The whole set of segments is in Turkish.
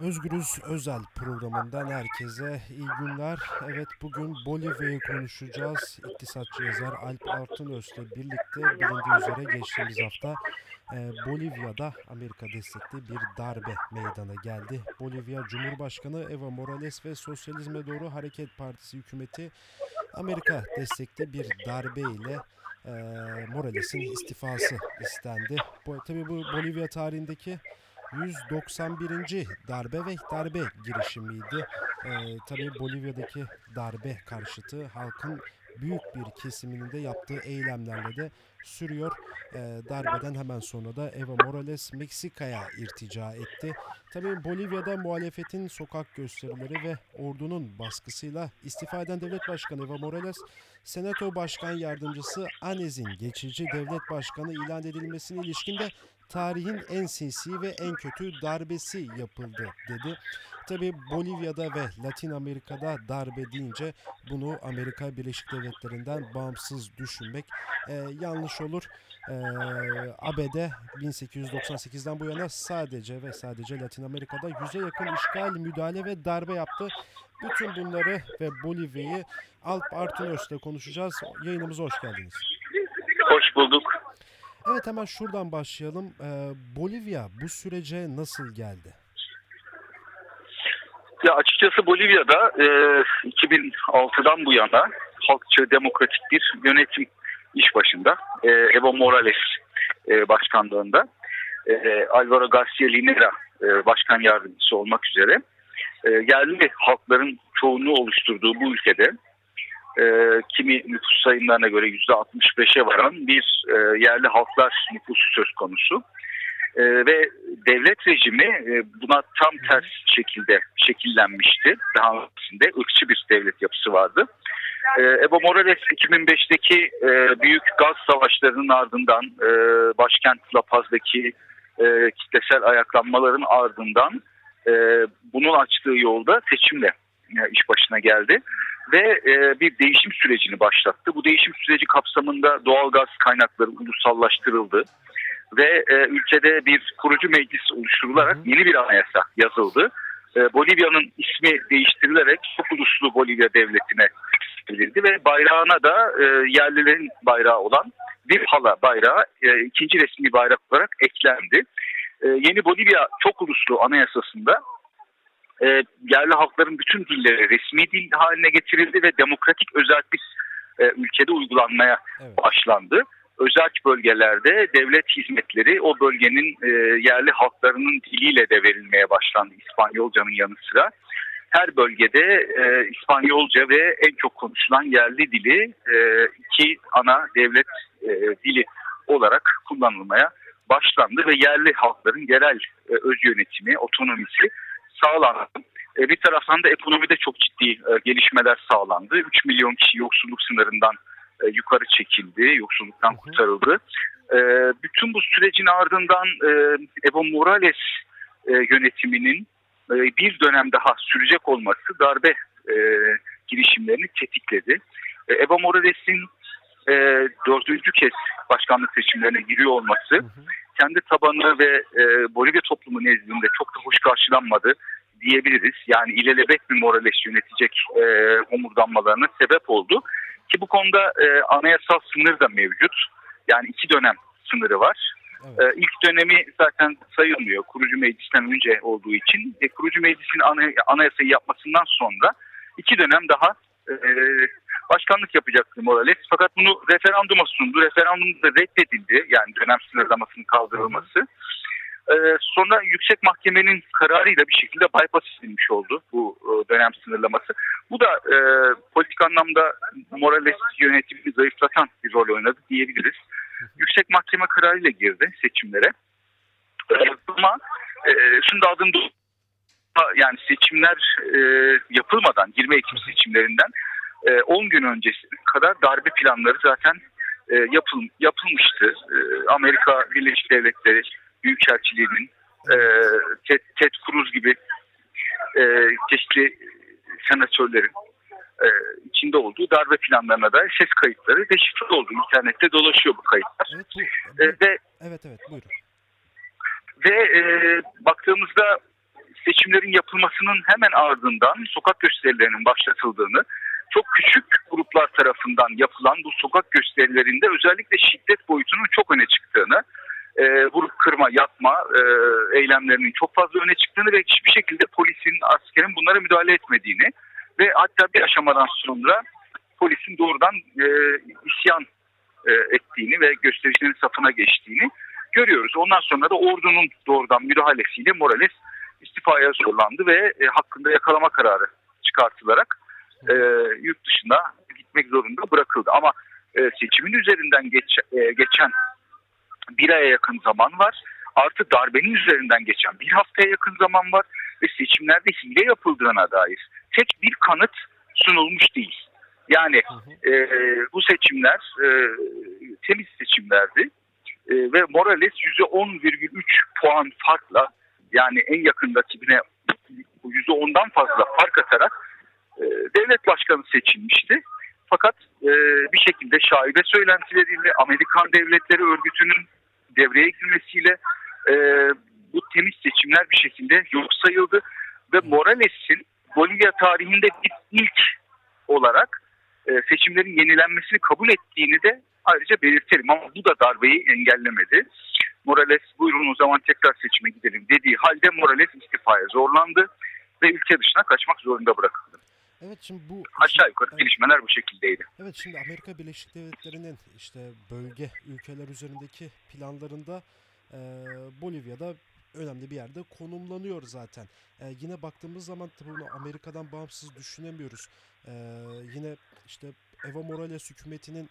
Özgürüz Özel programından herkese iyi günler. Evet bugün Bolivya'yı konuşacağız. İktisatçı yazar Alp Altınöz'le birlikte bilindiği üzere geçtiğimiz hafta e, Bolivya'da Amerika destekli bir darbe meydana geldi. Bolivya Cumhurbaşkanı Evo Morales ve Sosyalizme Doğru Hareket Partisi hükümeti Amerika destekli bir darbe ile e, Morales'in istifası istendi. Bu, tabii bu Bolivya tarihindeki 191. darbe ve darbe girişimiydi. Ee, tabii Bolivya'daki darbe karşıtı halkın büyük bir kesiminin de yaptığı eylemlerle de sürüyor. Ee, darbeden hemen sonra da Evo Morales Meksika'ya irtica etti. Tabii Bolivya'da muhalefetin sokak gösterileri ve ordunun baskısıyla istifa eden devlet başkanı Evo Morales, Senato Başkan Yardımcısı Anez'in geçici devlet başkanı ilan edilmesine ilişkin de tarihin en sinsi ve en kötü darbesi yapıldı dedi. Tabi Bolivya'da ve Latin Amerika'da darbe deyince bunu Amerika Birleşik Devletleri'nden bağımsız düşünmek e, yanlış olur. E, ABD 1898'den bu yana sadece ve sadece Latin Amerika'da yüze yakın işgal, müdahale ve darbe yaptı. Bütün bunları ve Bolivya'yı Alp Artunöz'le konuşacağız. Yayınımıza hoş geldiniz. Hoş bulduk. Evet hemen şuradan başlayalım. Ee, Bolivya bu sürece nasıl geldi? Ya açıkçası Bolivya'da e, 2006'dan bu yana halkçı demokratik bir yönetim iş başında. E, Evo Morales e, başkanlığında. E, Alvaro Garcia Linera e, başkan yardımcısı olmak üzere e, yerli halkların çoğunluğu oluşturduğu bu ülkede e, kimi nüfus sayımlarına göre %65'e varan bir e, yerli halklar nüfusu söz konusu. E, ve devlet rejimi e, buna tam ters şekilde şekillenmişti. Daha öncesinde ırkçı bir devlet yapısı vardı. E, Evo Morales 2005'teki e, büyük gaz savaşlarının ardından e, başkent La Paz'daki e, kitlesel ayaklanmaların ardından e, bunun açtığı yolda seçimle e, iş başına geldi ve e, bir değişim sürecini başlattı. Bu değişim süreci kapsamında doğal gaz kaynakları ulusallaştırıldı ve e, ülkede bir kurucu meclis oluşturularak yeni bir anayasa yazıldı. E, Bolivya'nın ismi değiştirilerek çok uluslu Bolivya devletine verildi ve bayrağına da e, yerlilerin bayrağı olan bir hala bayrağı e, ikinci resmi bayrak olarak eklendi. E, yeni Bolivya çok uluslu anayasasında e, yerli halkların bütün dilleri resmi dil haline getirildi ve demokratik özel bir e, ülkede uygulanmaya Evet. başlandı. Özel bölgelerde devlet hizmetleri o bölgenin e, yerli halklarının diliyle de verilmeye başlandı İspanyolcanın yanı sıra. Her bölgede e, İspanyolca ve en çok konuşulan yerli dili e, iki ana devlet e, dili olarak kullanılmaya başlandı ve yerli halkların yerel e, öz yönetimi, otonomisi sağlandı. E, bir taraftan da ekonomide çok ciddi e, gelişmeler sağlandı. 3 milyon kişi yoksulluk sınırından e, yukarı çekildi, yoksulluktan kurtarıldı. E, bütün bu sürecin ardından e, Evo Morales e, yönetiminin e, bir dönem daha sürecek olması darbe e, girişimlerini tetikledi. E, Evo Morales'in e, dördüncü kez başkanlık seçimlerine giriyor olması Hı hı. Kendi tabanı ve e, Bolivya toplumu nezdinde çok da hoş karşılanmadı diyebiliriz. Yani ilelebet bir Morales yönetecek e, homurdanmalarına sebep oldu. Ki bu konuda e, anayasal sınır da mevcut. Yani iki dönem sınırı var. Evet. E, ilk dönemi zaten sayılmıyor kurucu meclisten önce olduğu için. E, kurucu meclisin ana, anayasayı yapmasından sonra iki dönem daha e, başkanlık yapacaktı Morales. Fakat bunu referanduma sundu. Referandumda reddedildi. Yani dönem sınırlamasının kaldırılması. E, sonra Yüksek Mahkemenin kararıyla bir şekilde bypass edilmiş oldu bu e, dönem sınırlaması. Bu da e, politik anlamda Morales yönetimini zayıflatan bir rol oynadı diyebiliriz. Yüksek Mahkeme kararıyla girdi seçimlere. E, ama e, şunu da adım yani seçimler e, yapılmadan 20 Ekim seçimlerinden 10 gün öncesi kadar darbe planları zaten e, yapıl, yapılmıştı. E, Amerika Birleşik Devletleri Büyükelçiliği'nin e, Ted, Ted Cruz gibi e, çeşitli senatörlerin e, içinde olduğu darbe planlarına dair ses kayıtları deşifre oldu. İnternette dolaşıyor bu kayıtlar. Evet, bu, E, ve evet evet buyurun. ve e, baktığımızda seçim seçimlerin yapılmasının hemen ardından sokak gösterilerinin başlatıldığını, küçük gruplar tarafından yapılan bu sokak gösterilerinde özellikle şiddet boyutunun çok öne çıktığını, e, vurup kırma, yapma e, eylemlerinin çok fazla öne çıktığını ve hiçbir şekilde polisin, askerin bunlara müdahale etmediğini ve hatta bir aşamadan sonra polisin doğrudan e, isyan e, ettiğini ve göstericilerin safına geçtiğini görüyoruz. Ondan sonra da ordunun doğrudan müdahalesiyle Morales istifaya zorlandı ve e, hakkında yakalama kararı çıkartılarak e, yurt dışına gitmek zorunda bırakıldı. Ama e, seçimin üzerinden geç, e, geçen bir aya yakın zaman var. Artı darbenin üzerinden geçen bir haftaya yakın zaman var. Ve seçimlerde hile yapıldığına dair tek bir kanıt sunulmuş değil. Yani e, bu seçimler e, temiz seçimlerdi. E, ve Morales %10,3 puan farkla yani en yakın rakibine %10'dan fazla fark atarak e, devlet başkanı seçilmişti. Fakat e, bir şekilde şaibe söylentileriyle Amerikan Devletleri Örgütü'nün devreye girmesiyle e, bu temiz seçimler bir şekilde yok sayıldı. Ve Morales'in Bolivya tarihinde ilk olarak e, seçimlerin yenilenmesini kabul ettiğini de ayrıca belirtelim. Ama bu da darbeyi engellemedi. Morales buyurun o zaman tekrar seçime gidelim dediği halde Morales istifaya zorlandı ve ülke dışına kaçmak zorunda bırakıldı. Evet şimdi bu Aşağı yukarı Evet. gelişmeler bu şekildeydi. Evet şimdi Amerika Birleşik Devletleri'nin işte bölge ülkeler üzerindeki planlarında e, Bolivya'da önemli bir yerde konumlanıyor zaten. E, yine baktığımız zaman tabii bunu Amerika'dan bağımsız düşünemiyoruz. E, yine işte Evo Morales hükümetinin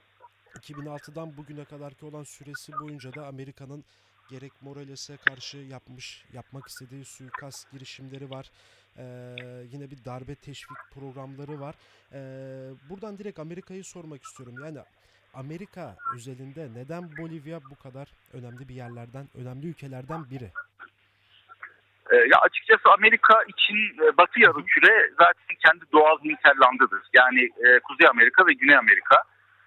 2006'dan bugüne kadarki olan süresi boyunca da Amerika'nın gerek Morales'e karşı yapmış, yapmak istediği suikast girişimleri var. Yine bir darbe teşvik programları var. Ee, buradan direkt Amerika'yı sormak istiyorum. Yani Amerika özelinde neden Bolivya bu kadar önemli bir yerlerden, önemli ülkelerden biri? Ya açıkçası Amerika için e, Batı yarımküre zaten kendi doğal hinterlandıdır. Yani e, Kuzey Amerika ve Güney Amerika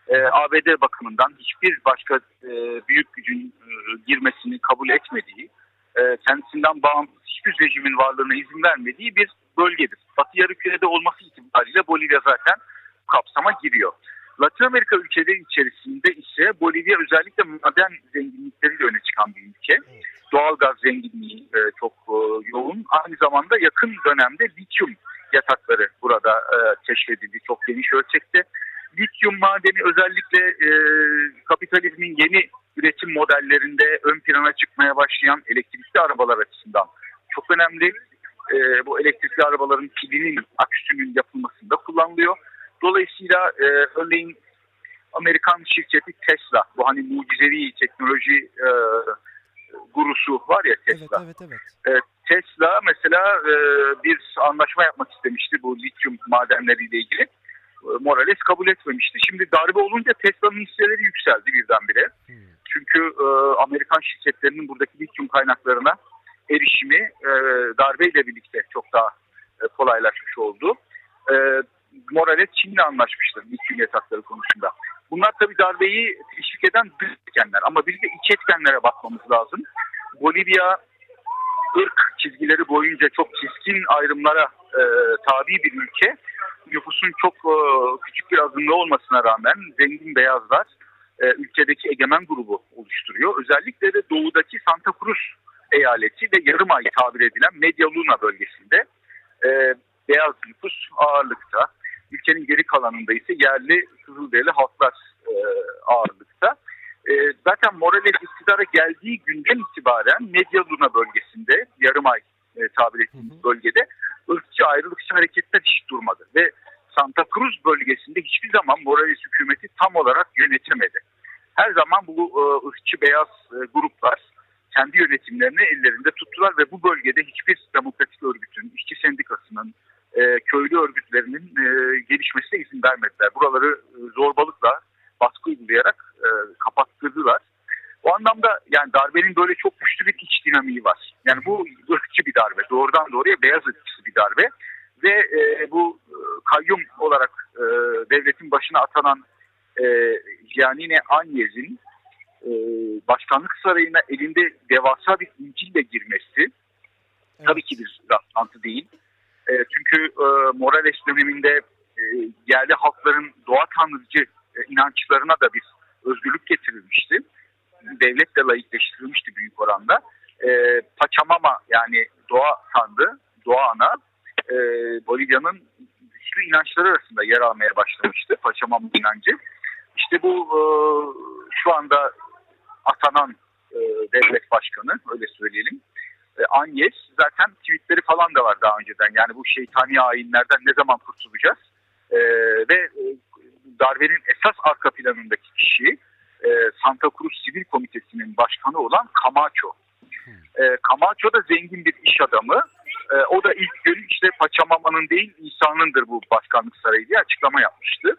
e, ABD bakımından hiçbir başka e, büyük gücün e, girmesini kabul etmediği, e, kendisinden bağımsız hiçbir rejimin varlığına izin vermediği bir bölgedir. Batı yarımkürede olması itibariyle Bolivya zaten kapsama giriyor. Latin Amerika ülkeleri içerisinde ise Bolivya özellikle maden zenginlikleriyle öne çıkan bir ülke Evet. doğal gaz zenginliği e, çok e, yoğun. Aynı zamanda yakın dönemde lityum yatakları burada e, keşfedildi çok geniş ölçekte. Lityum madeni özellikle e, kapitalizmin yeni üretim modellerinde ön plana çıkmaya başlayan elektrikli arabalar açısından çok önemli. E, bu elektrikli arabaların pilinin, aküsünün yapılmasında kullanılıyor. Dolayısıyla e, örneğin Amerikan şirketi Tesla, bu hani mucizevi teknoloji e, gurusu var ya Tesla. evet, evet. Evet, Tesla mesela e, bir anlaşma yapmak istemişti bu lityum madenleriyle ilgili. E, Morales kabul etmemişti. Şimdi darbe olunca Tesla'nın hisseleri yükseldi birdenbire. Hmm. Çünkü e, Amerikan şirketlerinin buradaki lityum kaynaklarına erişimi e, darbeyle birlikte çok daha e, kolaylaşmış oldu. E, Morales Çin'le anlaşmıştır lityum yatakları konusunda. Bunlar tabii darbeyi teşvik eden dış etkenler ama bir de iç etkenlere bakmamız lazım. Bolivya ırk çizgileri boyunca çok keskin ayrımlara e, tabi bir ülke. Nüfusun çok e, küçük bir azınlığı olmasına rağmen zengin beyazlar e, ülkedeki egemen grubu oluşturuyor. Özellikle de doğudaki Santa Cruz eyaleti ve Yarımay tabir edilen Media Luna bölgesinde e, beyaz nüfus ağırlıkta. Ülkenin geri kalanında ise yerli Kızılderili halklar e, ağırlıkta. E, zaten Morales iktidara geldiği günden itibaren Media Luna bölgesinde, Yarımay e, tabir ettiğimiz bölgede ırkçı ayrılıkçı hareketler hiç durmadı. Ve Santa Cruz bölgesinde hiçbir zaman Morales hükümeti tam olarak yönetemedi. Her zaman bu e, ırkçı beyaz e, gruplar kendi yönetimlerini ellerinde tuttular ve bu bölgede hiçbir demokratik örgütün, işçi sendikasının, e, köylü örgütlerinin e, gelişmesine izin vermediler. Buraları e, zorbalıkla, baskı uygulayarak e, kapattırdılar. O anlamda yani darbenin böyle çok güçlü bir iç dinamiği var. Yani bu ırkçı bir darbe. Doğrudan doğruya beyaz ırkçı bir darbe. Ve e, bu e, kayyum olarak e, devletin başına atanan e, Giannini Anyez'in e, başkanlık sarayına elinde devasa bir İncil'le girmesi Evet. tabii ki bir rastlantı değil. E, çünkü e, Morales döneminde e, yerli halkların doğa tanrıcı e, inançlarına da bir özgürlük getirilmişti. Devlet de layıkleştirilmişti büyük oranda. E, Pachamama yani doğa tanrı, doğa ana e, Bolivya'nın güçlü inançları arasında yer almaya başlamıştı Pachamama inancı. İşte bu e, şu anda atanan e, devlet başkanı öyle söyleyelim. E, Anyes zaten tweetleri falan da var daha önceden. Yani bu şeytani ayinlerden ne zaman kurtulacağız? E, ve darbenin esas arka planındaki kişi Santa Cruz Sivil Komitesi'nin başkanı olan Camacho. Camacho da zengin bir iş adamı. O da ilk gün işte Paçamama'nın değil İsa'nındır bu başkanlık sarayı diye açıklama yapmıştı.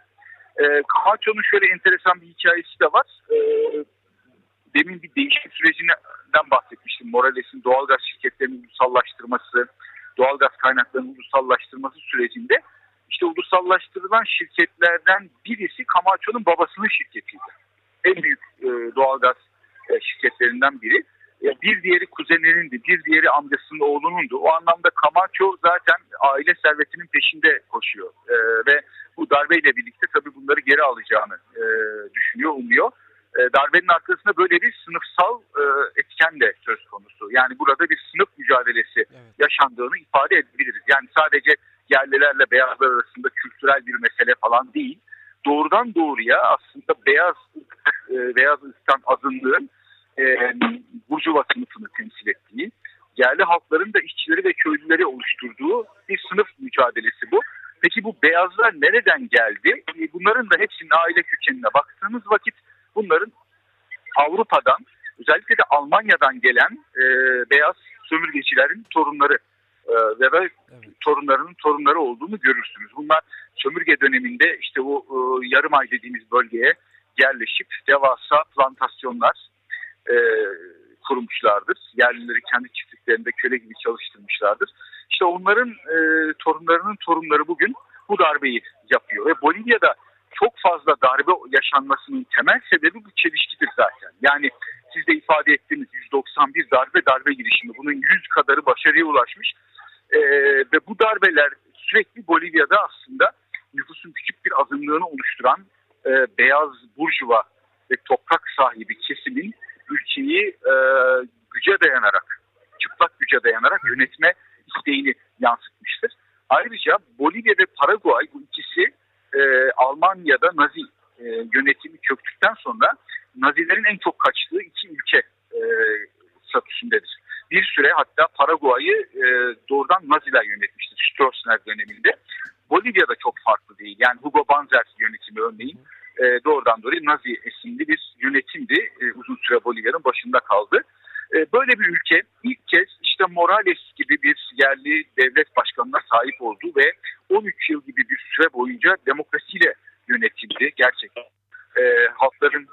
E, Camacho'nun şöyle enteresan bir hikayesi de var. E, demin bir değişim sürecinden bahsetmiştim. Morales'in doğalgaz şirketlerinin ulusallaştırması, doğalgaz kaynaklarının ulusallaştırması sürecinde işte ulusallaştırılan şirketlerden birisi Camacho'nun babasının şirketiydi. En büyük e, doğalgaz e, şirketlerinden biri. Bir diğeri kuzenlerindi, bir diğeri amcasının oğlunundu. O anlamda Camacho zaten aile servetinin peşinde koşuyor. E, ve bu darbeyle birlikte tabii bunları geri alacağını e, düşünüyor, umuyor. E, darbenin arkasında böyle bir sınıfsal e, etken de söz konusu. Yani burada bir sınıf mücadelesi Evet. yaşandığını ifade edebiliriz. Yani sadece yerlilerle beyazlar arasında kültürel bir mesele falan değil. Doğrudan doğruya aslında beyaz e, beyaz ırktan azınlığın e, burjuva sınıfını temsil ettiği, yerli halkların da işçileri ve köylüleri oluşturduğu bir sınıf mücadelesi bu. Peki bu beyazlar nereden geldi? E, Bunların da hepsinin aile kökenine baktığımız vakit bunların Avrupa'dan özellikle de Almanya'dan gelen e, beyaz sömürgecilerin torunları e, ve ve Evet. torunlarının torunları olduğunu görürsünüz. Bunlar sömürge döneminde işte bu e, yarım ay dediğimiz bölgeye yerleşip devasa plantasyonlar e, kurmuşlardır. Yerlileri kendi çiftliklerinde köle gibi çalıştırmışlardır. İşte onların e, torunlarının torunları bugün bu darbeyi yapıyor. Ve Bolivya'da çok fazla darbe yaşanmasının temel sebebi bu çelişkidir zaten. Yani siz de ifade ettiğiniz 191 darbe darbe girişimi. Bunun 100 kadarı başarıya ulaşmış. Ee, ve bu darbeler sürekli Bolivya'da aslında nüfusun küçük bir azınlığını oluşturan e, beyaz burjuva ve toprak sahibi kesimin ülkeyi e, güce dayanarak, çıplak güce dayanarak yönetme isteğini yansıtmıştır. Ayrıca Bolivya ve Paraguay bu ikisi e, Almanya'da Nazi e, yönetimi çöktükten sonra Nazilerin en çok kaçtığı iki ülke e, statüsündedir. Bir süre hatta Paraguay'ı e, doğrudan Naziler yönetmiştir Stroessner döneminde. Bolivya'da çok farklı değil. Yani Hugo Banzer yönetimi örneğin e, doğrudan doğruya Nazi esinli bir yönetimdi. E, uzun süre Bolivya'nın başında kaldı. E, böyle bir ülke ilk kez işte Morales gibi bir yerli devlet başkanına sahip oldu ve 13 yıl gibi bir süre boyunca demokrasiyle yönetildi gerçekten. E, halkların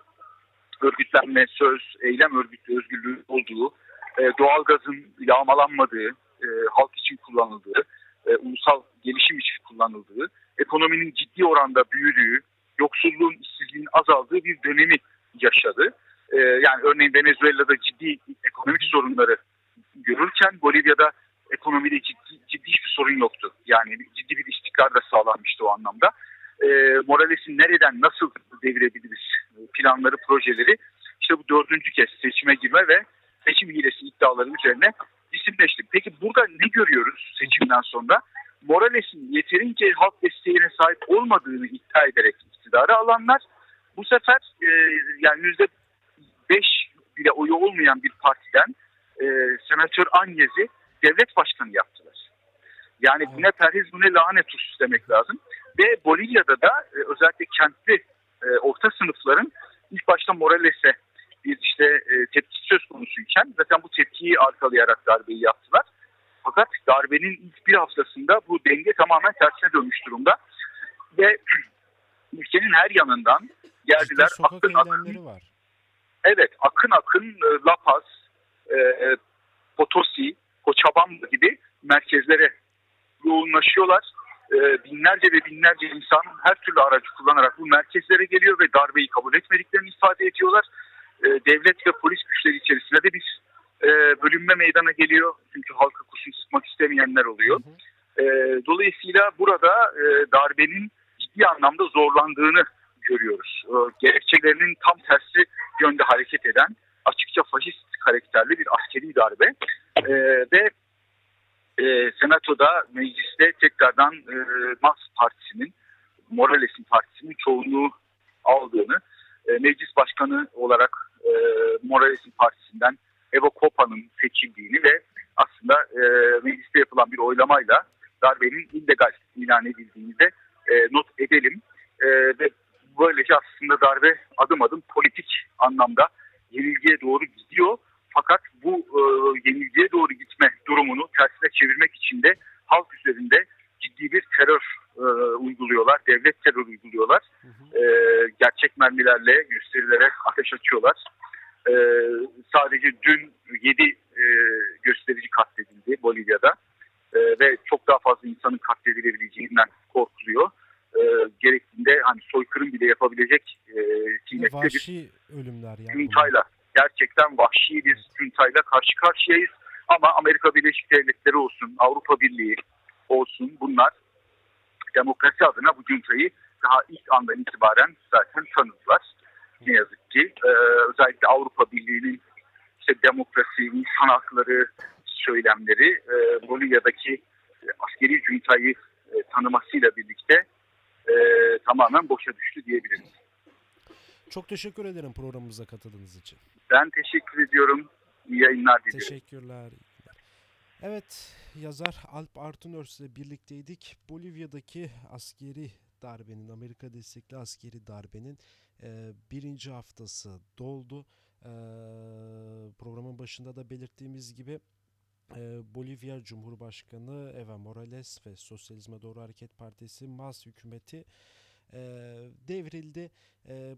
örgütlenme, söz, eylem örgütü özgürlüğü olduğu, e, doğalgazın yağmalanmadığı, e, halk için kullanıldığı, e, ulusal gelişim için kullanıldığı, ekonominin ciddi oranda büyüdüğü, yoksulluğun, işsizliğin azaldığı bir dönemi yaşadı. E, yani örneğin Venezuela'da ciddi ekonomik sorunları görürken Bolivya'da ekonomide ciddi, ciddi hiçbir sorun yoktu. Yani ciddi bir istikrar da sağlanmıştı o anlamda. E, Morales'in nereden nasıl devirebiliriz planları, projeleri işte bu dördüncü kez seçime girme ve seçim hilesi iddiaları üzerine isimleşti. Peki burada ne görüyoruz seçimden sonra? Morales'in yeterince halk desteğine sahip olmadığını iddia ederek iktidarı alanlar bu sefer e, yani yüzde beş bile oyu olmayan bir partiden e, senatör Anyez'i devlet başkanı yaptılar. Yani bu ne perhiz bu ne lanetus demek lazım. Ve Bolivya'da da e, özellikle kentli e, orta sınıfların ilk başta Morales'e bir işte e, tepki söz konusuyken zaten bu tepkiyi arkalayarak darbeyi yaptılar. Fakat darbenin ilk bir haftasında bu denge tamamen tersine dönmüş durumda. Ve ülkenin her yanından geldiler. İşte akın akın, var. evet akın akın e, La Paz, e, e, Potosi, Cochabamba gibi merkezlere yoğunlaşıyorlar. E, binlerce ve binlerce insan her türlü aracı kullanarak bu merkezlere geliyor ve darbeyi kabul etmediklerini ifade ediyorlar. E, devlet ve polis güçleri içerisinde de bir e, bölünme meydana geliyor. Çünkü halka kurşun sıkmak istemeyenler oluyor. Hı hı. E, dolayısıyla burada e, darbenin ciddi anlamda zorlandığını görüyoruz. E, gerekçelerinin tam tersi yönde hareket eden açıkça faşist karakterli bir askeri darbe E, ve e, senatoda mecliste tekrardan e, Mas Partisi'nin Morales'in partisinin çoğunluğu aldığını e, meclis başkanı olarak e, Morales'in partisinden Evo Kopa'nın seçildiğini ve aslında e, mecliste yapılan bir oylamayla darbenin illegal ilan edildiğini de e, not edelim. E, ve böylece aslında darbe adım adım politik anlamda yenilgiye doğru gidiyor. Fakat bu e, yenilgiye doğru gitme durumunu tersine çevirmek için de halk üzerinde ciddi bir terör e, uyguluyorlar, devlet terör uyguluyorlar. Hı hı. E, gerçek mermilerle gösterilere ateş açıyorlar. E, sadece dün 7 e, gösterici katledildi Bolivya'da E, ve çok daha fazla insanın katledilebileceğinden korkuluyor. E, gerektiğinde hani soykırım bile yapabilecek e, Ve cinnetli bir vahşi ölümler yani. Junta'yla gerçekten vahşi bir Junta'yla karşı karşıyayız. Ama Amerika Birleşik Devletleri olsun, Avrupa Birliği olsun bunlar demokrasi adına bu Junta'yı daha ilk andan itibaren zaten tanıdılar. Ne yazık ki Ee, özellikle Avrupa Birliği'nin işte demokrasi, insan hakları söylemleri e, Bolivya'daki e, askeri Junta'yı e, tanımasıyla birlikte e, tamamen boşa düştü diyebiliriz. Çok teşekkür ederim programımıza katıldığınız için. Ben teşekkür ediyorum. İyi yayınlar diliyorum. Teşekkürler. Evet, yazar Alp Artunörs ile birlikteydik. Bolivya'daki askeri darbenin, Amerika destekli askeri darbenin birinci haftası doldu. Programın başında da belirttiğimiz gibi Bolivya Cumhurbaşkanı Evo Morales ve Sosyalizme Doğru Hareket Partisi MAS hükümeti devrildi.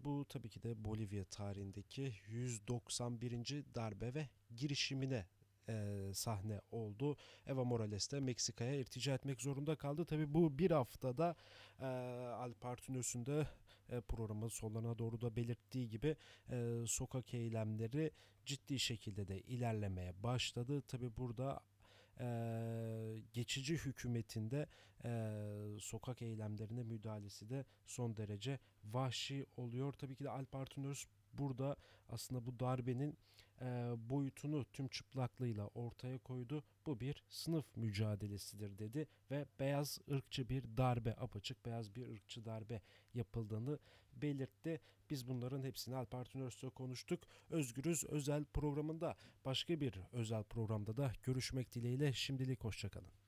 Bu tabii ki de Bolivya tarihindeki 191. darbe ve girişimine e, sahne oldu. Evo Morales de Meksika'ya irtica etmek zorunda kaldı. Tabii bu bir haftada e, Alp Artunös'ün de e, programın sonlarına doğru da belirttiği gibi e, sokak eylemleri ciddi şekilde de ilerlemeye başladı. Tabii burada e, geçici hükümetinde e, sokak eylemlerine müdahalesi de son derece vahşi oluyor. Tabii ki de Alp burada aslında bu darbenin e, boyutunu tüm çıplaklığıyla ortaya koydu. Bu bir sınıf mücadelesidir dedi ve beyaz ırkçı bir darbe, apaçık beyaz bir ırkçı darbe yapıldığını belirtti. Biz bunların hepsini Alp Artunöz'le konuştuk. Özgürüz özel programında başka bir özel programda da görüşmek dileğiyle şimdilik hoşçakalın.